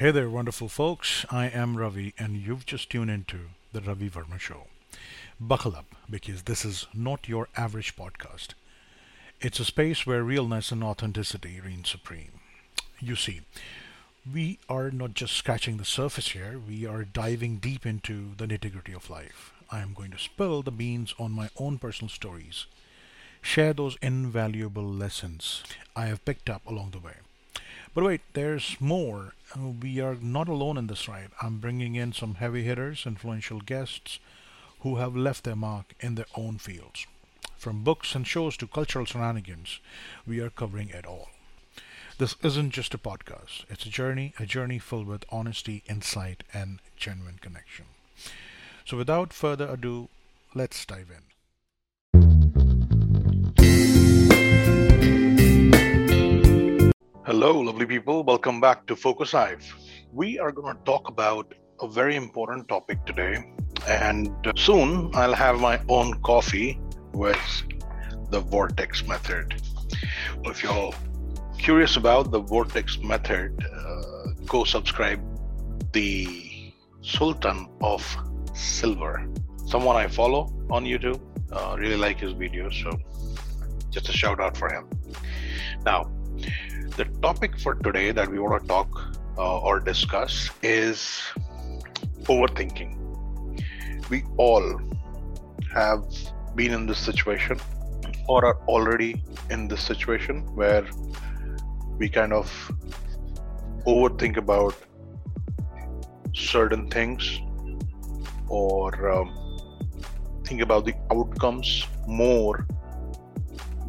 Hey there, wonderful folks. I am Ravi, and you've just tuned into the Ravi Verma Show. Buckle up, because this is not your average podcast. It's a space where realness and authenticity reign supreme. You see, we are not just scratching the surface here, we are diving deep into the nitty gritty of life. I am going to spill the beans on my own personal stories, share those invaluable lessons I have picked up along the way. But wait, there's more. Uh, We are not alone in this ride. I'm bringing in some heavy hitters, influential guests who have left their mark in their own fields. From books and shows to cultural shenanigans, we are covering it all. This isn't just a podcast, it's a journey, a journey filled with honesty, insight, and genuine connection. So, without further ado, let's dive in. Hello, lovely people. Welcome back to Focus Hive. We are going to talk about a very important topic today, and soon I'll have my own coffee with the Vortex method. If you're curious about the Vortex method, uh, go subscribe the Sultan of Silver. Someone I follow on YouTube. Uh, really like his videos, so just a shout out for him. Now, topic for today that we want to talk uh, or discuss is overthinking. We all have been in this situation or are already in this situation where we kind of overthink about certain things or um, think about the outcomes more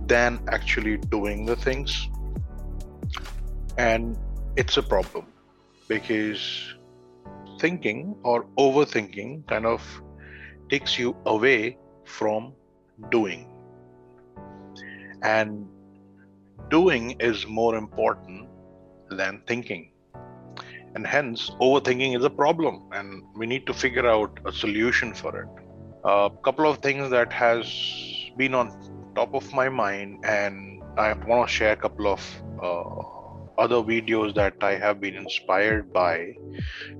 than actually doing the things and it's a problem because thinking or overthinking kind of takes you away from doing. And doing is more important than thinking. And hence overthinking is a problem and we need to figure out a solution for it. A couple of things that has been on top of my mind and i want to share a couple of uh, other videos that I have been inspired by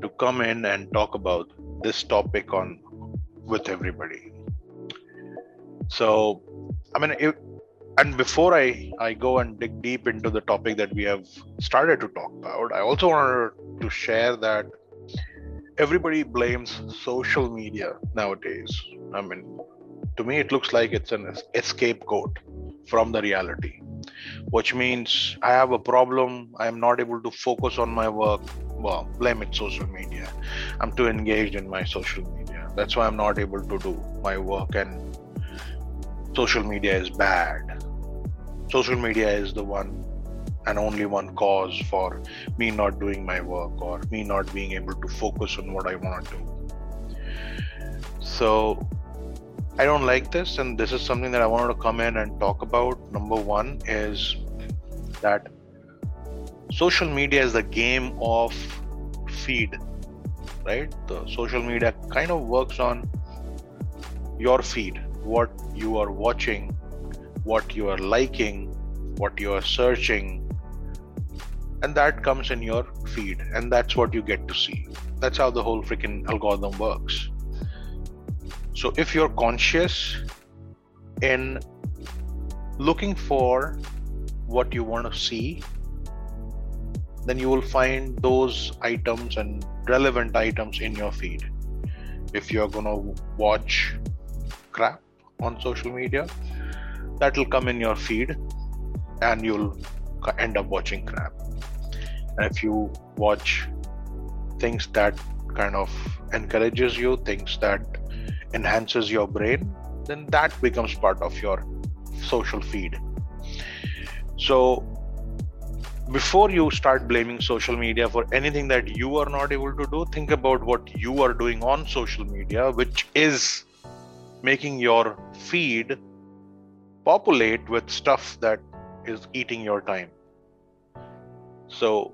to come in and talk about this topic on with everybody. So, I mean, if, and before I I go and dig deep into the topic that we have started to talk about, I also wanted to share that everybody blames social media nowadays. I mean, to me, it looks like it's an scapegoat from the reality which means I have a problem, I am not able to focus on my work. Well, blame it social media. I'm too engaged in my social media. That's why I'm not able to do my work, and social media is bad. Social media is the one and only one cause for me not doing my work or me not being able to focus on what I want to do. So, I don't like this, and this is something that I wanted to come in and talk about. Number one is that social media is the game of feed, right? The social media kind of works on your feed, what you are watching, what you are liking, what you are searching, and that comes in your feed, and that's what you get to see. That's how the whole freaking algorithm works. So if you're conscious in looking for what you want to see, then you will find those items and relevant items in your feed. If you're going to watch crap on social media, that will come in your feed and you'll end up watching crap. And if you watch things that kind of encourages you, things that enhances your brain, then that becomes part of your social feed. So, before you start blaming social media for anything that you are not able to do, think about what you are doing on social media, which is making your feed populate with stuff that is eating your time. So,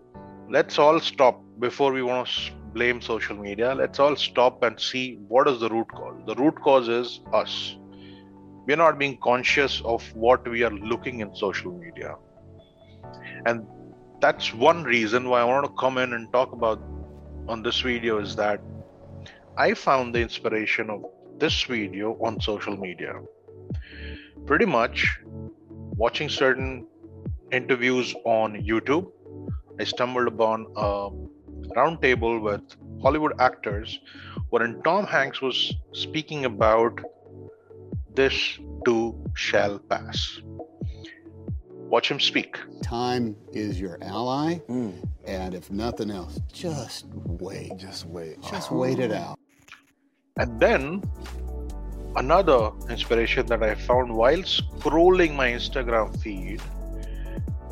let's all stop before we want to blame social media. Let's all stop and see what is the root cause. The root cause is us. We are not being conscious of what we are looking in social media. And that's one reason why I want to come in and talk about on this video is that I found the inspiration of this video on social media. Pretty much watching certain interviews on YouTube, I stumbled upon a roundtable with Hollywood actors wherein Tom Hanks was speaking about this too shall pass. Watch him speak. Time is your ally, mm. and if nothing else, just wait. Just wait. Just oh. wait it out. And then another inspiration that I found while scrolling my Instagram feed,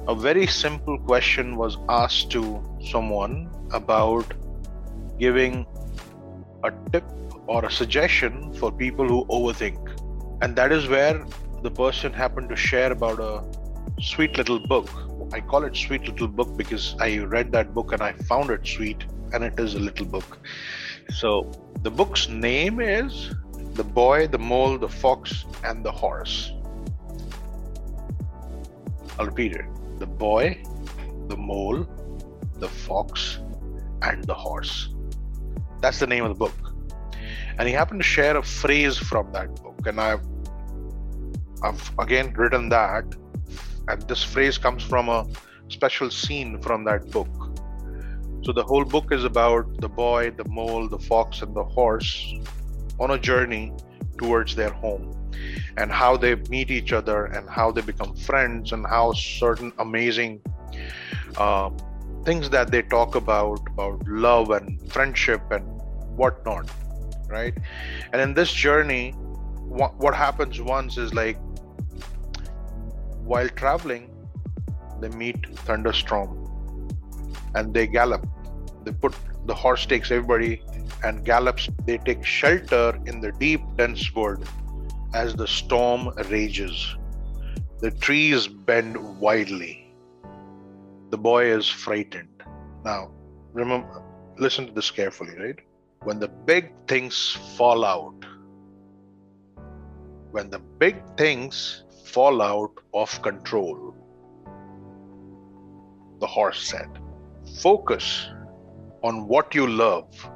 a very simple question was asked to someone about giving a tip or a suggestion for people who overthink. And that is where the person happened to share about a sweet little book. I call it sweet little book because I read that book and I found it sweet, and it is a little book. So the book's name is The Boy, the Mole, the Fox, and the Horse. I'll repeat it The Boy, the Mole, the Fox, and the Horse. That's the name of the book. And he happened to share a phrase from that book, and I've I've again written that, and this phrase comes from a special scene from that book. So the whole book is about the boy, the mole, the fox, and the horse on a journey towards their home and how they meet each other and how they become friends and how certain amazing uh, things that they talk about about love and friendship and whatnot right? And in this journey what, what happens once is like while traveling they meet thunderstorm and they gallop. They put the horse takes everybody and gallops. They take shelter in the deep dense wood as the storm rages. The trees bend wildly the boy is frightened. Now remember listen to this carefully right? When the big things fall out when the big things fall out of control the horse said focus on what you love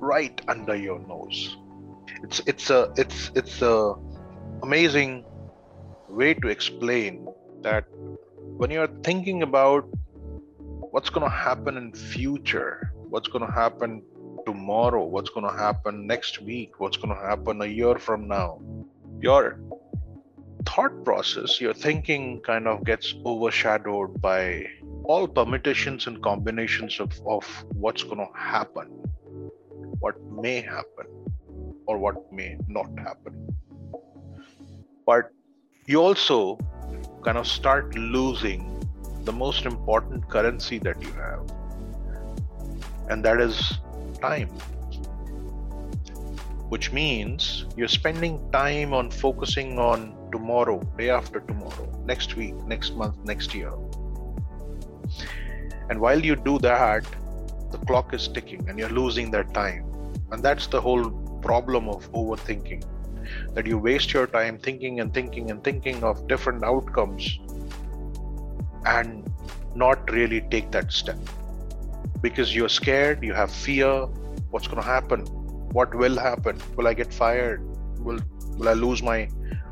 right under your nose. It's it's a it's it's a amazing way to explain that when you're thinking about what's going to happen in future? What's going to happen tomorrow? What's going to happen next week? What's going to happen a year from now? Your thought process your thinking kind of gets overshadowed by all permutations and combinations of, of what's going to happen, what may happen, or what may not happen. But you also kind of start losing the most important currency that you have, and that is time. Which means you're spending time on focusing on tomorrow, day after tomorrow, next week, next month, next year and while you do that, the clock is ticking and you're losing that time. And that's the whole problem of overthinking that you waste your time thinking and thinking and thinking of different outcomes and not really take that step because you're scared, you have fear. What's going to happen? What will happen? Will I get fired? Will will I lose my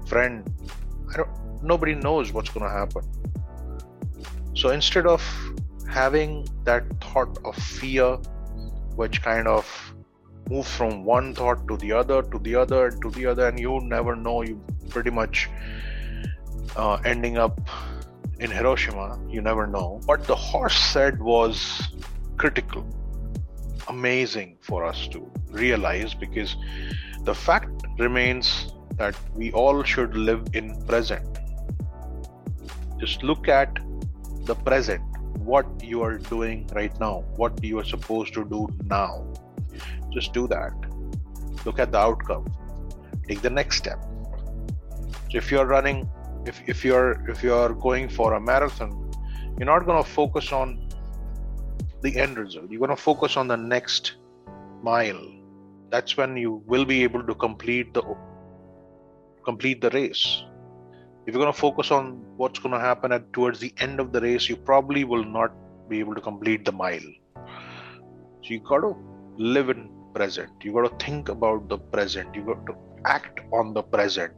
friend? I don't. Nobody knows what's going to happen. So instead of having that thought of fear, which kind of moves from one thought to the other, to the other, to the other, and you never know, you pretty much uh, ending up in Hiroshima, you never know. What the horse said was critical, amazing for us to realize because the fact remains that we all should live in present. Just look at the present what you are doing right now, what you are supposed to do now. Just do that. Look at the outcome. Take the next step. So if you're running, if, if you're if you're going for a marathon, you're not gonna focus on the end result. You're gonna focus on the next mile. That's when you will be able to complete the complete the race if you're going to focus on what's going to happen at towards the end of the race you probably will not be able to complete the mile. So you got to live in present. You got to think about the present. You got to act on the present,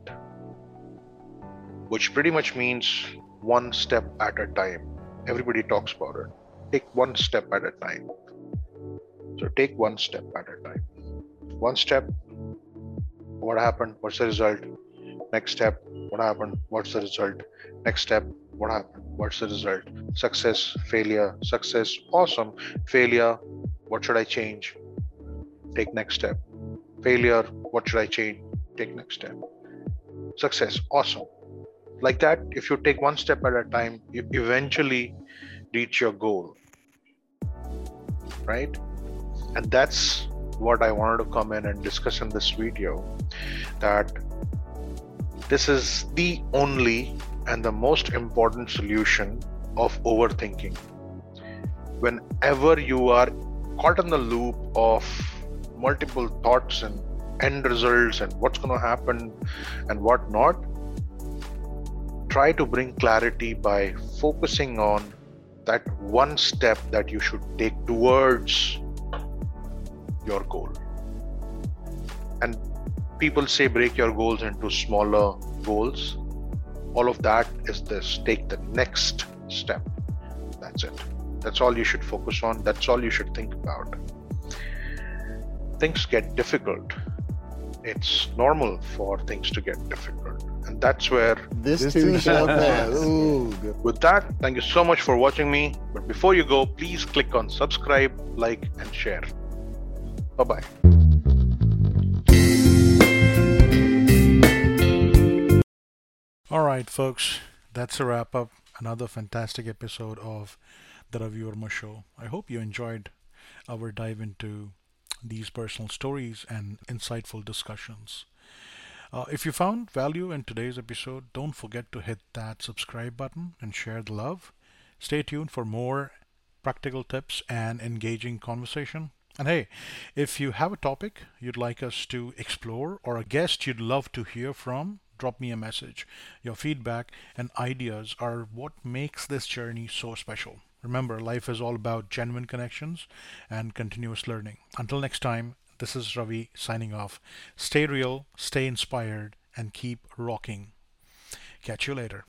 which pretty much means one step at a time. Everybody talks about it. Take one step at a time. So take one step at a time. One step, what happened? What's the result? Next step, what happened? What's the result? Next step, what happened? What's the result? Success, failure, success, awesome. Failure, what should I change? Take next step. Failure, what should I change? Take next step. Success, awesome. Like that, if you take one step at a time, you eventually reach your goal. Right? And that's what I wanted to come in and discuss in this video that this is the only and the most important solution of overthinking. Whenever you are caught in the loop of multiple thoughts and end results and what's going to happen and what not, try to bring clarity by focusing on that one step that you should take towards your goal. And people say break your goals into smaller goals. All of that is this take the next step. That's it. That's all you should focus on. That's all you should think about. Things get difficult. It's normal for things to get difficult. And that's where This, too shall pass. With that, thank you so much for watching me. But before you go, please click on subscribe, like, and share. Bye bye. All right, folks, that's a wrap up. Another fantastic episode of the Ravi Verma Show. I hope you enjoyed our dive into these personal stories and insightful discussions. Uh, if you found value in today's episode, don't forget to hit that subscribe button and share the love. Stay tuned for more practical tips and engaging conversation. And hey, if you have a topic you'd like us to explore or a guest you'd love to hear from, drop me a message. Your feedback and ideas are what makes this journey so special. Remember, life is all about genuine connections and continuous learning. Until next time, this is Ravi signing off. Stay real, stay inspired, and keep rocking. Catch you later.